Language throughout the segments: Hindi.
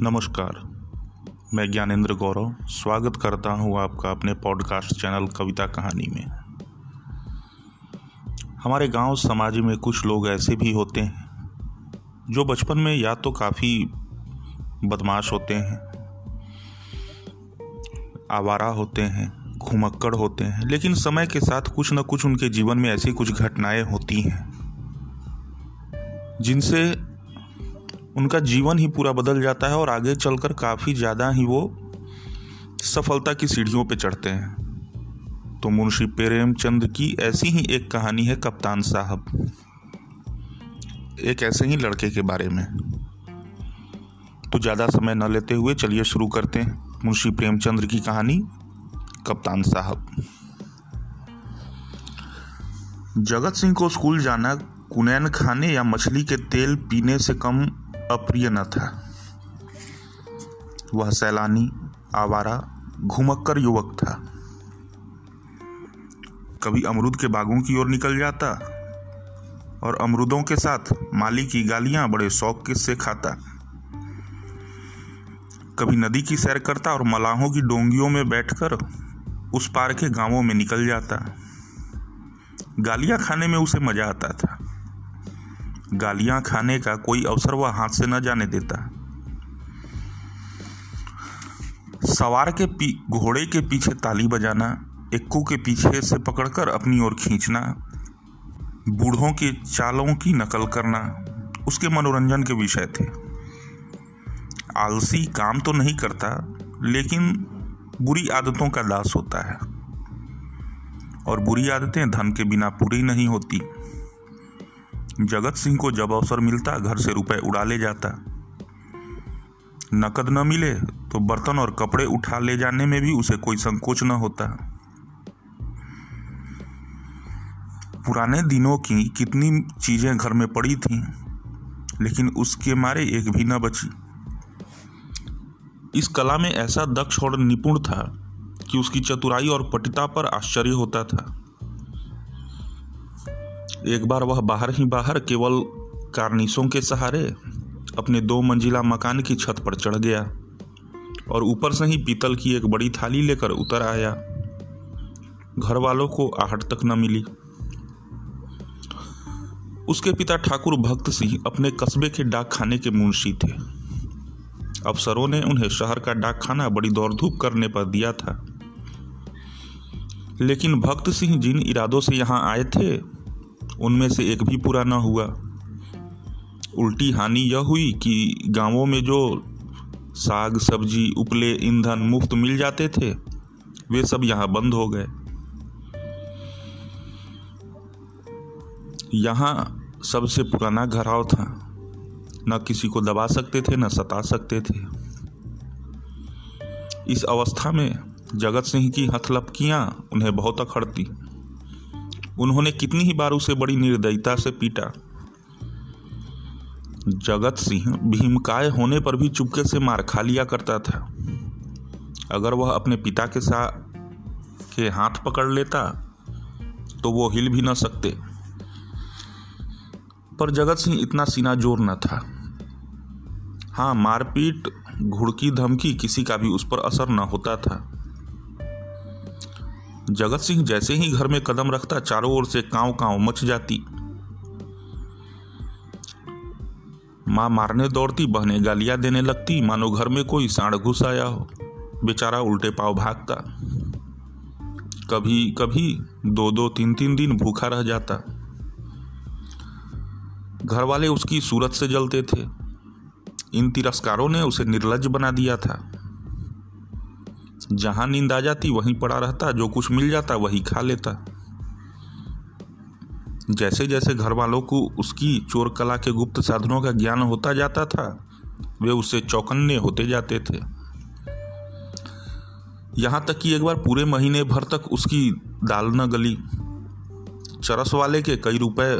नमस्कार। मैं ज्ञानेंद्र गौरव, स्वागत करता हूँ आपका अपने पॉडकास्ट चैनल कविता कहानी में। हमारे गाँव समाज में कुछ लोग ऐसे भी होते हैं, जो बचपन में या तो काफ़ी बदमाश होते हैं, आवारा होते हैं, घुमक्कड़ होते हैं, लेकिन समय के साथ कुछ न कुछ उनके जीवन में ऐसी कुछ घटनाएँ होती हैं, जिनसे उनका जीवन ही पूरा बदल जाता है और आगे चलकर काफ़ी ज़्यादा ही वो सफलता की सीढ़ियों पे चढ़ते हैं। तो मुंशी प्रेमचंद की ऐसी ही एक कहानी है कप्तान साहब। एक ऐसे ही लड़के के बारे में। तो ज़्यादा समय न लेते हुए चलिए शुरू करते हैं मुंशी प्रेमचंद की कहानी कप्तान साहब। जगत सिंह को स्कूल जाना कुनैन खाने या मछली के तेल पीने से कम अप्रिय न था। वह सैलानी आवारा घुमक्कर युवक था। कभी अमरूद के बागों की ओर निकल जाता और अमरूदों के साथ माली की गालियाँ बड़े शौक से खाता। कभी नदी की सैर करता और मलाहों की डोंगियों में बैठकर उस पार के गाँवों में निकल जाता। गालियाँ खाने में उसे मज़ा आता था। गालियाँ खाने का कोई अवसर वह हाथ से न जाने देता। सवार के पी, घोड़े के पीछे ताली बजाना, इक्कू के पीछे से पकड़कर अपनी ओर खींचना, बूढ़ों के चालों की नकल करना, उसके मनोरंजन के विषय थे। आलसी काम तो नहीं करता, लेकिन बुरी आदतों का दास होता है। और बुरी आदतें धन के बिना पूरी नहीं होती। जगत सिंह को जब अवसर मिलता, घर से रुपए उड़ा ले जाता। नकद न मिले तो बर्तन और कपड़े उठा ले जाने में भी उसे कोई संकोच न होता। पुराने दिनों की कितनी चीज़ें घर में पड़ी थीं, लेकिन उसके मारे एक भी न बची। इस कला में ऐसा दक्ष और निपुण था कि उसकी चतुराई और पटिता पर आश्चर्य होता था। एक बार वह बाहर ही बाहर केवल कार्निसों के सहारे अपने दो मंजिला मकान की छत पर चढ़ गया और ऊपर से ही पीतल की एक बड़ी थाली लेकर उतर आया। घर वालों को आहट तक न मिली। उसके पिता ठाकुर भक्त सिंह अपने कस्बे के डाक खाने के मुंशी थे। अफसरों ने उन्हें शहर का डाक खाना बड़ी दौड़ धूप करने पर दिया था। लेकिन भक्त सिंह जिन इरादों से यहाँ आए थे उनमें से एक भी पूरा न हुआ। उल्टी हानि यह हुई कि गाँवों में जो साग, सब्ज़ी, उपले, ईंधन मुफ़्त मिल जाते थे, वे सब यहाँ बंद हो गए। यहाँ सबसे पुराना घराव था। न किसी को दबा सकते थे, न सता सकते थे। इस अवस्था में जगत सिंह की हथलपकियाँ उन्हें बहुत अखड़ती। उन्होंने कितनी ही बार उसे बड़ी निर्दयता से पीटा। जगत सिंह भीमकाय होने पर भी चुपके से मार खा लिया करता था। अगर वह अपने पिता के साथ के हाथ पकड़ लेता तो वो हिल भी न सकते। पर जगत सिंह इतना सीना ज़ोर न था। हाँ मारपीट, घुड़की, धमकी किसी का भी उस पर असर न होता था। जगत सिंह जैसे ही घर में कदम रखता, चारों ओर से कांव कांव मच जाती। माँ मारने दौड़ती, बहने गालियाँ देने लगती, मानो घर में कोई सांड घुस आया हो। बेचारा उल्टे पाव भागता। कभी कभी दो दो, तीन तीन दिन भूखा रह जाता। घर वाले उसकी सूरत से जलते थे। इन तिरस्कारों ने उसे निर्लज बना दिया था। जहाँ नींद आ जाती, वहीं पड़ा रहता, जो कुछ मिल जाता, वही खा लेता। जैसे जैसे घर वालों को उसकी चोर कला के गुप्त साधनों का ज्ञान होता जाता था, वे उससे चौकन्ने होते जाते थे। यहाँ तक कि एक बार पूरे महीने भर तक उसकी दाल न गली। चरस वाले के कई रुपए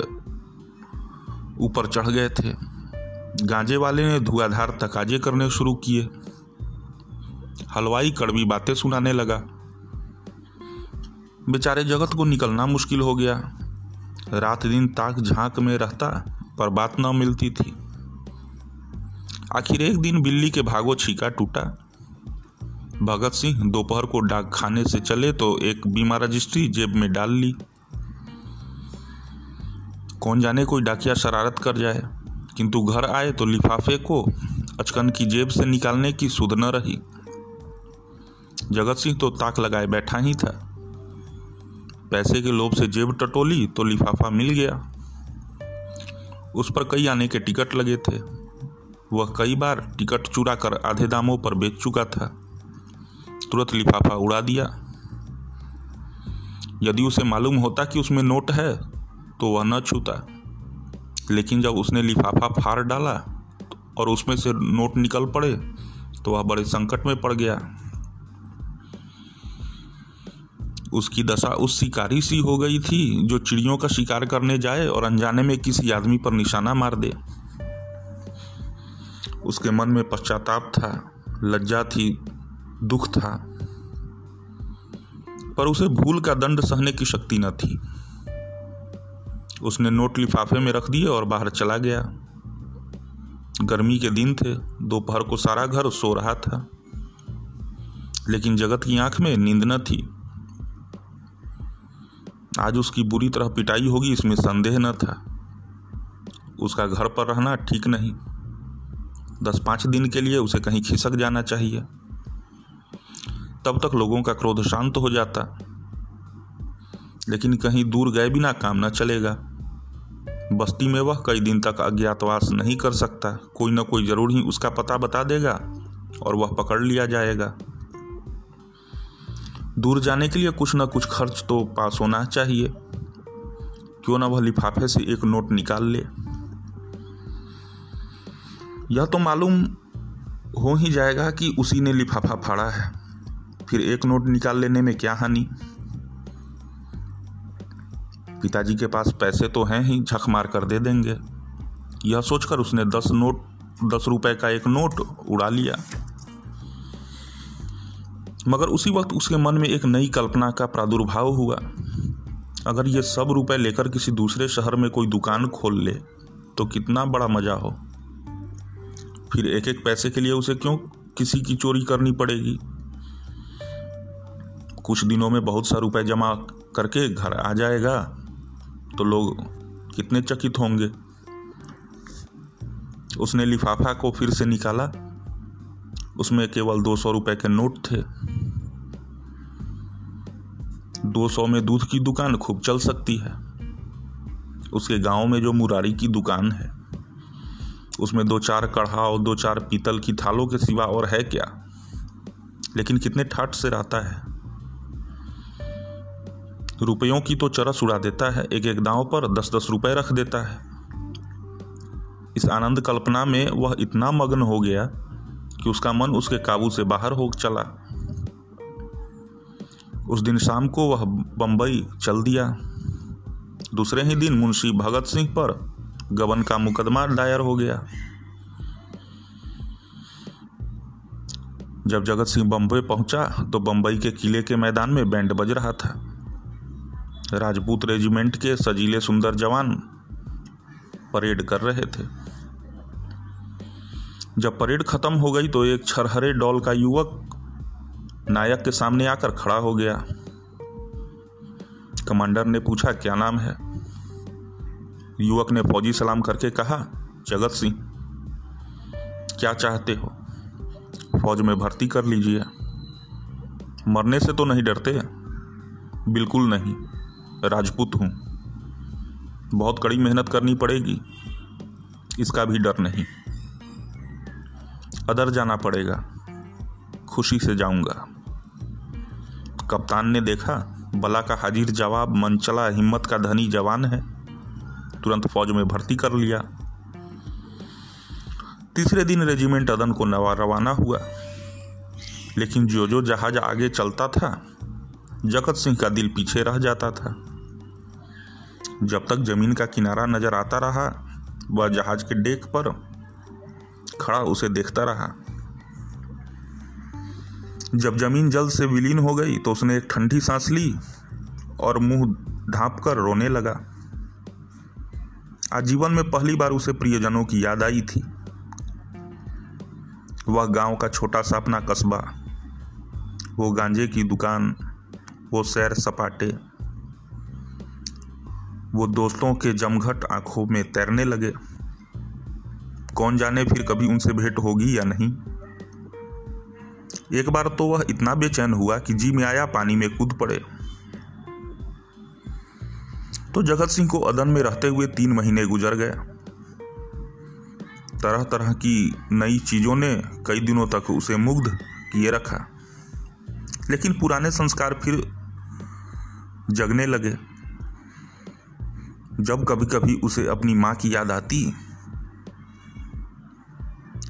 ऊपर चढ़ गए थे। गांजे वाले ने धुआधार तकाजे करने शुरू किए। हलवाई कड़वी बातें सुनाने लगा। बेचारे जगत को निकलना मुश्किल हो गया। रात दिन ताक झाँक में रहता, पर बात न मिलती थी। आखिर एक दिन बिल्ली के भागो छीका टूटा। भगत सिंह दोपहर को डाक खाने से चले तो एक बीमा रजिस्ट्री जेब में डाल ली। कौन जाने कोई डाकिया शरारत कर जाए, किंतु घर आए तो लिफाफे को अचकन की जेब से निकालने की सुध न रही। जगत सिंह तो ताक लगाए बैठा ही था। पैसे के लोभ से जेब टटोली तो लिफाफा मिल गया। उस पर कई आने के टिकट लगे थे। वह कई बार टिकट चुरा कर आधे दामों पर बेच चुका था। तुरंत लिफाफा उड़ा दिया। यदि उसे मालूम होता कि उसमें नोट है तो वह न छूता। लेकिन जब उसने लिफाफा फाड़ डाला और उसमें से नोट निकल पड़े तो वह बड़े संकट में पड़ गया। उसकी दशा उस शिकारी सी हो गई थी जो चिड़ियों का शिकार करने जाए और अनजाने में किसी आदमी पर निशाना मार दे। उसके मन में पश्चाताप था, लज्जा थी, दुख था। पर उसे भूल का दंड सहने की शक्ति न थी। उसने नोट लिफाफे में रख दिए और बाहर चला गया। गर्मी के दिन थे, दोपहर को सारा घर सो रहा था। लेकिन जगत की आँख में नींद न थी। आज उसकी बुरी तरह पिटाई होगी, इसमें संदेह न था। उसका घर पर रहना ठीक नहीं। दस पाँच दिन के लिए उसे कहीं खिसक जाना चाहिए। तब तक लोगों का क्रोध शांत हो जाता। लेकिन कहीं दूर गए बिना काम न चलेगा। बस्ती में वह कई दिन तक अज्ञातवास नहीं कर सकता। कोई ना कोई ज़रूर ही उसका पता बता देगा और वह पकड़ लिया जाएगा। दूर जाने के लिए कुछ ना कुछ खर्च तो पास होना चाहिए। क्यों ना वह लिफाफे से एक नोट निकाल ले। यह तो मालूम हो ही जाएगा कि उसी ने लिफाफा फाड़ा है। फिर एक नोट निकाल लेने में क्या हानि? पिताजी के पास पैसे तो हैं ही, झक मार कर दे देंगे। यह सोचकर उसने दस नोट, दस रुपए का एक नोट उड़ा लिया। मगर उसी वक्त उसके मन में एक नई कल्पना का प्रादुर्भाव हुआ। अगर ये सब रुपए लेकर किसी दूसरे शहर में कोई दुकान खोल ले तो कितना बड़ा मज़ा हो। फिर एक एक पैसे के लिए उसे क्यों किसी की चोरी करनी पड़ेगी? कुछ दिनों में बहुत सा रुपए जमा करके घर आ जाएगा तो लोग कितने चकित होंगे। उसने लिफाफा को फिर से निकाला। उसमें केवल दो सौ रुपए के नोट थे। दो सौ में दूध की दुकान खूब चल सकती है। उसके गाँव में जो मुरारी की दुकान है, उसमें दो चार कढ़ा और दो चार पीतल की थालों के सिवा और है क्या? लेकिन कितने ठाट से रहता है। रुपयों की तो चरस उड़ा देता है एक एक दांव पर दस दस रुपए रख देता है। इस आनंद कल्पना में वह इतना मग्न हो गया कि उसका मन उसके काबू से बाहर हो चला। उस दिन शाम को वह बंबई चल दिया। दूसरे ही दिन मुंशी भगत सिंह पर गबन का मुकदमा दायर हो गया। जब जगत सिंह बम्बई पहुँचा तो बम्बई के किले के मैदान में बैंड बज रहा था। राजपूत रेजिमेंट के सजीले सुंदर जवान परेड कर रहे थे। जब परेड खत्म हो गई तो एक छरहरे डॉल का युवक नायक के सामने आकर खड़ा हो गया। कमांडर ने पूछा, क्या नाम है? युवक ने फौजी सलाम करके कहा, जगत सिंह। क्या चाहते हो? फौज में भर्ती कर लीजिए। मरने से तो नहीं डरते। बिल्कुल नहीं। राजपूत हूँ। बहुत कड़ी मेहनत करनी पड़ेगी। इसका भी डर नहीं। अदर जाना पड़ेगा। खुशी से जाऊँगा। कप्तान ने देखा, बला का हाजिर जवाब मनचला हिम्मत का धनी जवान है। तुरंत फौज में भर्ती कर लिया। तीसरे दिन रेजिमेंट अदन को नवा रवाना हुआ। लेकिन जो जो जहाज़ आगे चलता था, जगत सिंह का दिल पीछे रह जाता था। जब तक ज़मीन का किनारा नज़र आता रहा, वह जहाज़ के डेक पर खड़ा उसे देखता रहा। जब ज़मीन जल से विलीन हो गई तो उसने एक ठंडी सांस ली और मुँह ढांप कर रोने लगा। आजीवन में पहली बार उसे प्रियजनों की याद आई थी। वह गाँव का छोटा सा अपना कस्बा, वो गांजे की दुकान, वो सैर सपाटे, वो दोस्तों के जमघट आँखों में तैरने लगे। कौन जाने फिर कभी उनसे भेंट होगी या नहीं? एक बार तो वह इतना बेचैन हुआ कि जी में आया, पानी में कूद पड़े। तो जगत सिंह को अदन में रहते हुए तीन महीने गुजर गए। तरह तरह की नई चीज़ों ने कई दिनों तक उसे मुग्ध किए रखा। लेकिन पुराने संस्कार फिर जगने लगे। जब कभी कभी उसे अपनी माँ की याद आती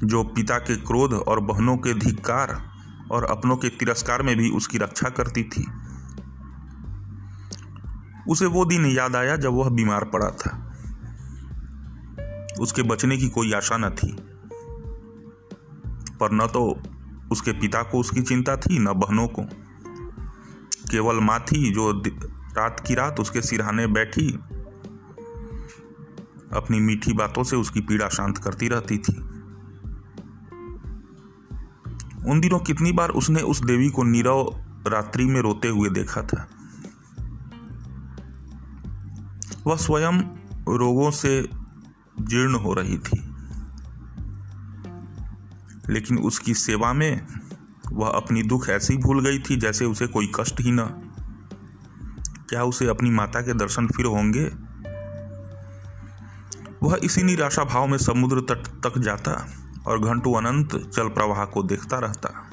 जो पिता के क्रोध और बहनों के धिक्कार और अपनों के तिरस्कार में भी उसकी रक्षा करती थी। उसे वो दिन याद आया जब वह बीमार पड़ा था। उसके बचने की कोई आशा न थी। पर न तो उसके पिता को उसकी चिंता थी, न बहनों को। केवल माँ थी जो रात की रात उसके सिरहाने बैठी, अपनी मीठी बातों से उसकी पीड़ा शांत करती रहती थी। उन दिनों कितनी बार उसने उस देवी को नीरव रात्रि में रोते हुए देखा था? वह स्वयं रोगों से जीर्ण हो रही थी। लेकिन उसकी सेवा में वह अपनी दुख ऐसी भूल गई थी जैसे उसे कोई कष्ट ही न। क्या उसे अपनी माता के दर्शन फिर होंगे? वह इसी निराशा भाव में समुद्र तट तक जाता। और घंटों अनंत जल प्रवाह को देखता रहता।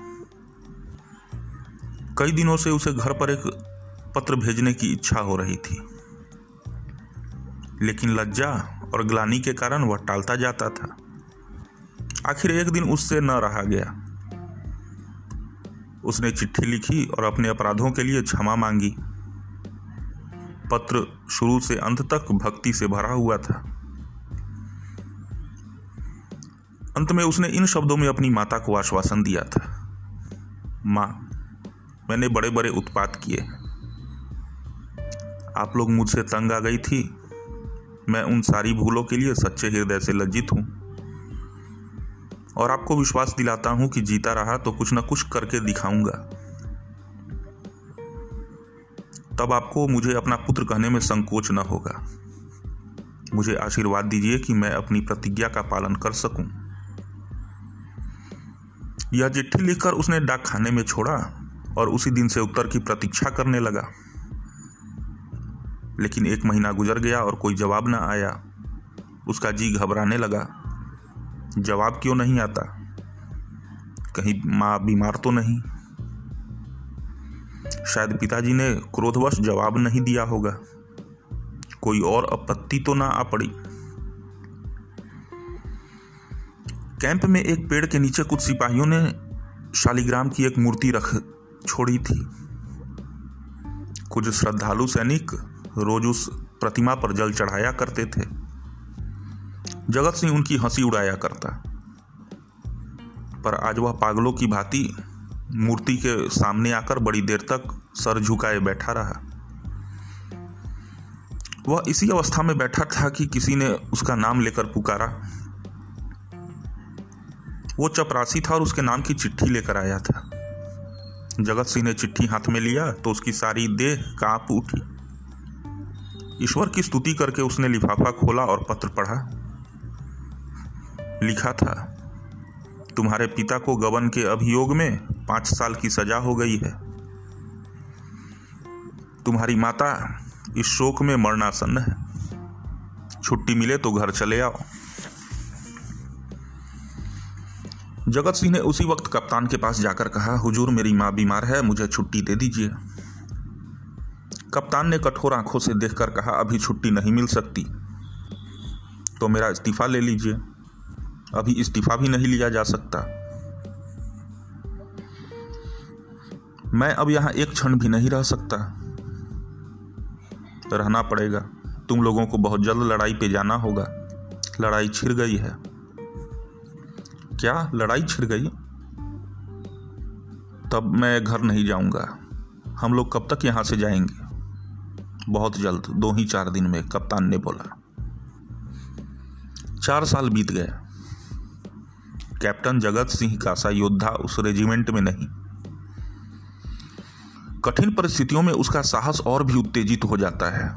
कई दिनों से उसे घर पर एक पत्र भेजने की इच्छा हो रही थी। लेकिन लज्जा और ग्लानी के कारण वह टालता जाता था। आखिर एक दिन उससे न रहा गया। उसने चिट्ठी लिखी और अपने अपराधों के लिए क्षमा मांगी। पत्र शुरू से अंत तक भक्ति से भरा हुआ था। अंत में उसने इन शब्दों में अपनी माता को आश्वासन दिया था। माँ, मैंने बड़े बड़े उत्पात किए। आप लोग मुझसे तंग आ गई थी। मैं उन सारी भूलों के लिए सच्चे हृदय से लज्जित हूँ। और आपको विश्वास दिलाता हूँ कि जीता रहा तो कुछ ना कुछ करके दिखाऊँगा। तब आपको मुझे अपना पुत्र कहने में संकोच न होगा। मुझे आशीर्वाद दीजिए कि मैं अपनी प्रतिज्ञा का पालन कर सकूँ। यह चिट्ठी लिखकर उसने डाक खाने में छोड़ा और उसी दिन से उत्तर की प्रतीक्षा करने लगा। लेकिन एक महीना गुजर गया और कोई जवाब ना आया। उसका जी घबराने लगा। जवाब क्यों नहीं आता? कहीं माँ बीमार तो नहीं? शायद पिताजी ने क्रोधवश जवाब नहीं दिया होगा। कोई और आपत्ति तो ना आ पड़ी। कैंप में एक पेड़ के नीचे कुछ सिपाहियों ने शालिग्राम की एक मूर्ति रख छोड़ी थी। कुछ श्रद्धालु सैनिक रोज उस प्रतिमा पर जल चढ़ाया करते थे। जगत सिंह उनकी हँसी उड़ाया करता। पर आज वह पागलों की भांति मूर्ति के सामने आकर बड़ी देर तक सर झुकाए बैठा रहा। वह इसी अवस्था में बैठा था कि किसी ने उसका नाम लेकर पुकारा। वो चपरासी था और उसके नाम की चिट्ठी लेकर आया था। जगत सिंह ने चिट्ठी हाथ में लिया तो उसकी सारी देह काँप उठी। ईश्वर की स्तुति करके उसने लिफाफा खोला और पत्र पढ़ा। लिखा था, तुम्हारे पिता को गबन के अभियोग में पाँच साल की सजा हो गई है। तुम्हारी माता इस शोक में मरणासन्न है। छुट्टी मिले तो घर चले आओ। जगत सिंह ने उसी वक्त कप्तान के पास जाकर कहा, हुजूर, मेरी माँ बीमार है, मुझे छुट्टी दे दीजिए। कप्तान ने कठोर आँखों से देखकर कहा, अभी छुट्टी नहीं मिल सकती तो मेरा इस्तीफा ले लीजिए। अभी इस्तीफा भी नहीं लिया जा सकता। मैं अब यहाँ एक क्षण भी नहीं रह सकता। रहना पड़ेगा। तुम लोगों को बहुत जल्द लड़ाई पे जाना होगा। लड़ाई छिड़ गई है। क्या लड़ाई छिड़ गई? तब मैं घर नहीं जाऊँगा। हम लोग कब तक यहाँ से जाएँगे? बहुत जल्द, दो ही चार दिन में, कप्तान ने बोला। चार साल बीत गए। कैप्टन जगत सिंह का सा योद्धा उस रेजिमेंट में नहीं। कठिन परिस्थितियों में उसका साहस और भी उत्तेजित हो जाता है।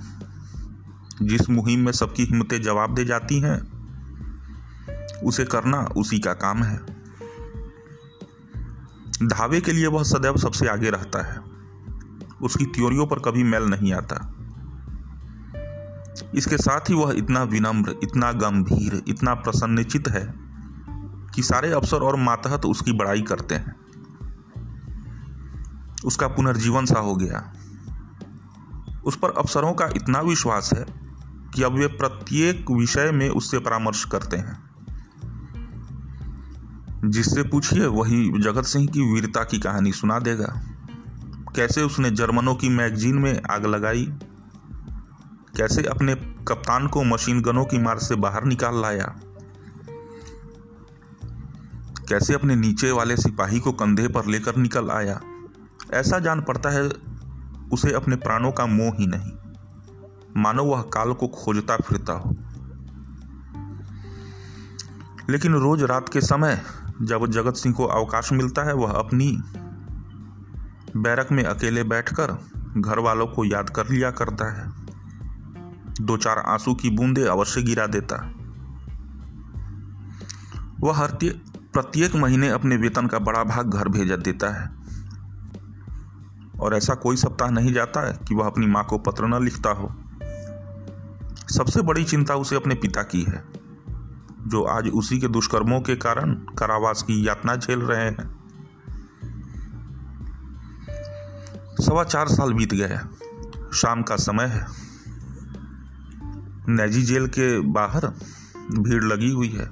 जिस मुहिम में सबकी हिम्मतें जवाब दे जाती हैं उसे करना उसी का काम है। धावे के लिए वह सदैव सबसे आगे रहता है। उसकी त्योरियों पर कभी मैल नहीं आता। इसके साथ ही वह इतना विनम्र, इतना गंभीर, इतना प्रसन्नचित है कि सारे अफसर और मातहत उसकी बड़ाई करते हैं। उसका पुनर्जीवन सा हो गया। उस पर अफसरों का इतना विश्वास है कि अब वे प्रत्येक विषय में उससे परामर्श करते हैं। जिससे पूछिए, वही जगत सिंह की वीरता की कहानी सुना देगा। कैसे उसने जर्मनों की मैगजीन में आग लगाई? कैसे अपने कप्तान को मशीन गनों की मार से बाहर निकाल लाया? कैसे अपने नीचे वाले सिपाही को कंधे पर लेकर निकल आया? ऐसा जान पड़ता है, उसे अपने प्राणों का मोह ही नहीं। मानो वह काल को खोजता फिरता हो। लेकिन रोज रात के समय जब जगत सिंह को अवकाश मिलता है, वह अपनी बैरक में अकेले बैठकर घर वालों को याद कर लिया करता है। दो चार आँसू की बूंदे अवश्य गिरा देता। वह हर प्रत्येक महीने अपने वेतन का बड़ा भाग घर भेजा देता है। और ऐसा कोई सप्ताह नहीं जाता है कि वह अपनी माँ को पत्र न लिखता हो। सबसे बड़ी चिंता उसे अपने पिता की है। जो आज उसी के दुष्कर्मों के कारण कारावास की यातना झेल रहे हैं। सवा चार साल बीत गए शाम का समय है। नैजी जेल के बाहर भीड़ लगी हुई है।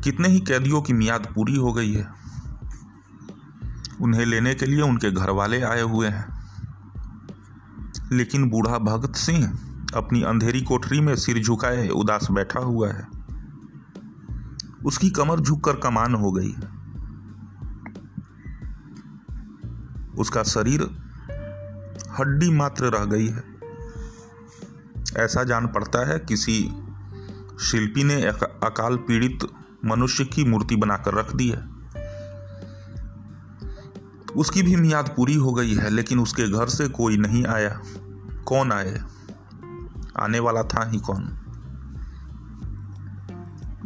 कितने ही कैदियों की मियाद पूरी हो गई है। उन्हें लेने के लिए उनके घर वाले आए हुए हैं। लेकिन बूढ़ा भगत सिंह अपनी अंधेरी कोठरी में सिर झुकाए उदास बैठा हुआ है। उसकी कमर झुककर कमान हो गई। उसका शरीर हड्डी मात्र रह गई है। ऐसा जान पड़ता है किसी शिल्पी ने अकाल पीड़ित मनुष्य की मूर्ति बनाकर रख दी है। उसकी भी मियाद पूरी हो गई है, लेकिन उसके घर से कोई नहीं आया। कौन आए? आने वाला था ही कौन?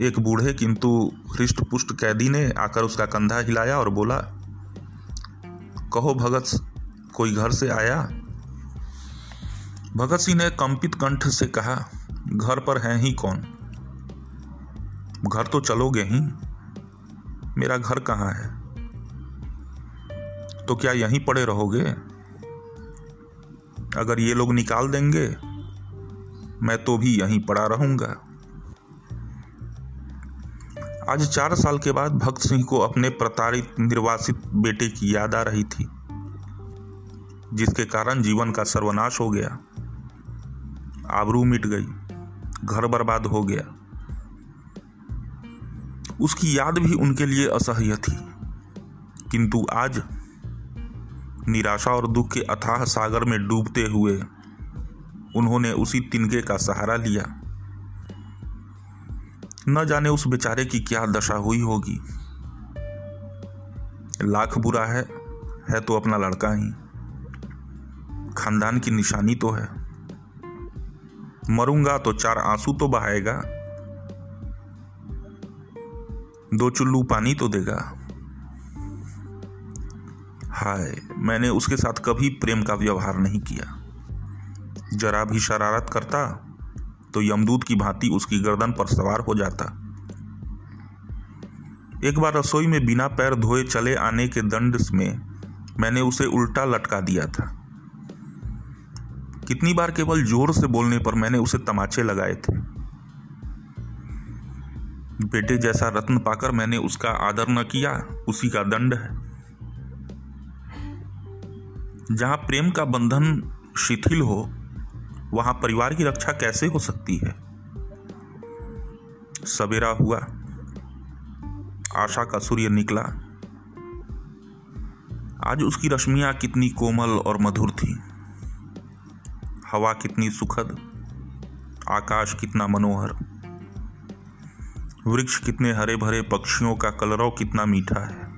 एक बूढ़े किंतु हृष्ट पुष्ट कैदी ने आकर उसका कंधा हिलाया और बोला, कहो भगत, कोई घर से आया? भगत सिंह ने कंपित कंठ से कहा, घर पर है ही कौन? घर तो चलोगे ही। मेरा घर कहाँ है? तो क्या यहीं पड़े रहोगे? अगर ये लोग निकाल देंगे मैं तो भी यहीं पड़ा रहूँगा। आज चार साल के बाद भक्त सिंह को अपने प्रताड़ित निर्वासित बेटे की याद आ रही थी, जिसके कारण जीवन का सर्वनाश हो गया। आबरू मिट गई, घर बर्बाद हो गया। उसकी याद भी उनके लिए असह्य थी। किंतु आज निराशा और दुख के अथाह सागर में डूबते हुए उन्होंने उसी तिनके का सहारा लिया। न जाने उस बेचारे की क्या दशा हुई होगी। लाख बुरा है है तो अपना लड़का ही। खानदान की निशानी तो है। मरूँगा तो चार आँसू तो बहाएगा। दो चुल्लू पानी तो देगा। हाय, मैंने उसके साथ कभी प्रेम का व्यवहार नहीं किया। जरा भी शरारत करता तो यमदूत की भांति उसकी गर्दन पर सवार हो जाता। एक बार रसोई में बिना पैर धोए चले आने के दंड में मैंने उसे उल्टा लटका दिया था। कितनी बार केवल ज़ोर से बोलने पर मैंने उसे तमाचे लगाए थे। बेटे जैसा रत्न पाकर मैंने उसका आदर न किया, उसी का दंड है। जहाँ प्रेम का बंधन शिथिल हो वहाँ परिवार की रक्षा कैसे हो सकती है? सवेरा हुआ, आशा का सूर्य निकला। आज उसकी रश्मियाँ कितनी कोमल और मधुर थी। हवा कितनी सुखद, आकाश कितना मनोहर। वृक्ष कितने हरे भरे पक्षियों का कलरव कितना मीठा है।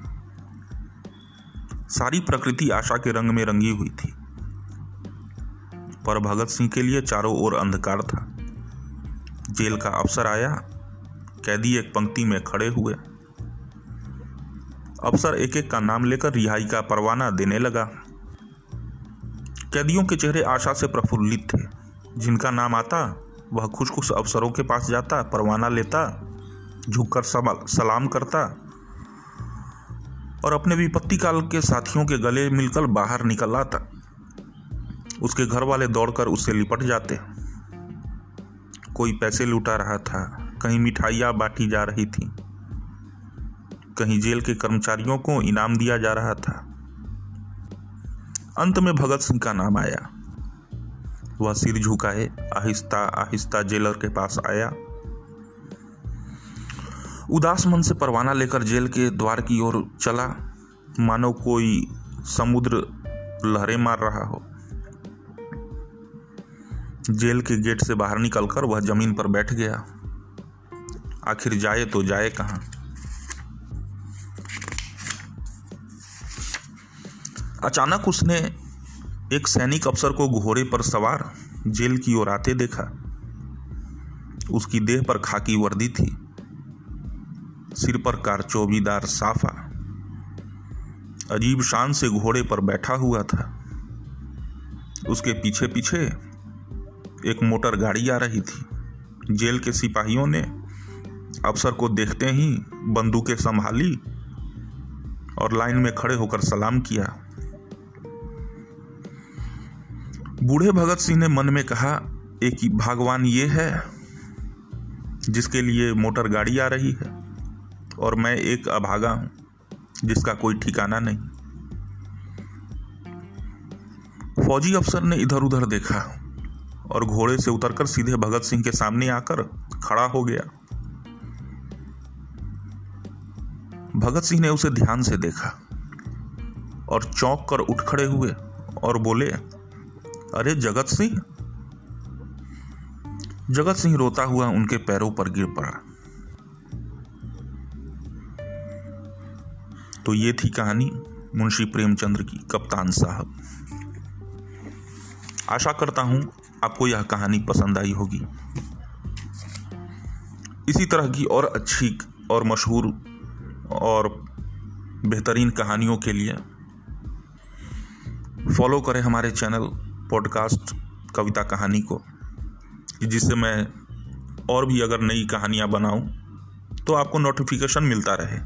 सारी प्रकृति आशा के रंग में रंगी हुई थी। पर भगत सिंह के लिए चारों ओर अंधकार था। जेल का अफसर आया, कैदी एक पंक्ति में खड़े हुए। अफसर एक एक का नाम लेकर रिहाई का परवाना देने लगा। कैदियों के चेहरे आशा से प्रफुल्लित थे। जिनका नाम आता, वह खुश खुश अफसरों के पास जाता, परवाना लेता, झुककर सलाम करता और अपने विपत्ति काल के साथियों के गले मिलकर बाहर निकल आता। उसके घर वाले दौड़कर उससे लिपट जाते। कोई पैसे लुटा रहा था, कहीं मिठाइयाँ बांटी जा रही थी, कहीं जेल के कर्मचारियों को इनाम दिया जा रहा था। अंत में भगत सिंह का नाम आया। वह सिर झुकाए, आहिस्ता आहिस्ता जेलर के पास आया। उदास मन से परवाना लेकर जेल के द्वार की ओर चला। मानो कोई समुद्र लहरें मार रहा हो। जेल के गेट से बाहर निकलकर वह ज़मीन पर बैठ गया। आखिर जाए तो जाए कहाँ? अचानक उसने एक सैनिक अफसर को घोड़े पर सवार जेल की ओर आते देखा। उसकी देह पर खाकी वर्दी थी। सिर पर कारचौबीदार साफा। अजीब शान से घोड़े पर बैठा हुआ था। उसके पीछे पीछे एक मोटर गाड़ी आ रही थी। जेल के सिपाहियों ने अफसर को देखते ही बंदूकें संभाली और लाइन में खड़े होकर सलाम किया। बूढ़े भगत सिंह ने मन में कहा, एक भगवान ये है जिसके लिए मोटर गाड़ी आ रही है और मैं एक अभागा हूँ, जिसका कोई ठिकाना नहीं। फौजी अफसर ने इधर उधर देखा। और घोड़े से उतरकर सीधे भगत सिंह के सामने आकर खड़ा हो गया। भगत सिंह ने उसे ध्यान से देखा और चौंक कर उठ खड़े हुए और बोले, अरे जगत सिंह? जगत सिंह रोता हुआ उनके पैरों पर गिर पड़ा। तो ये थी कहानी मुंशी प्रेमचंद्र की, कप्तान साहब। आशा करता हूँ आपको यह कहानी पसंद आई होगी। इसी तरह की और अच्छी और मशहूर और बेहतरीन कहानियों के लिए फॉलो करें हमारे चैनल पॉडकास्ट कविता कहानी को, जिससे मैं और भी अगर नई कहानियाँ बनाऊँ तो आपको नोटिफिकेशन मिलता रहे।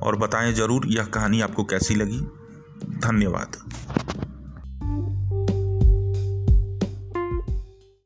और बताएँ ज़रूर यह कहानी आपको कैसी लगी। धन्यवाद।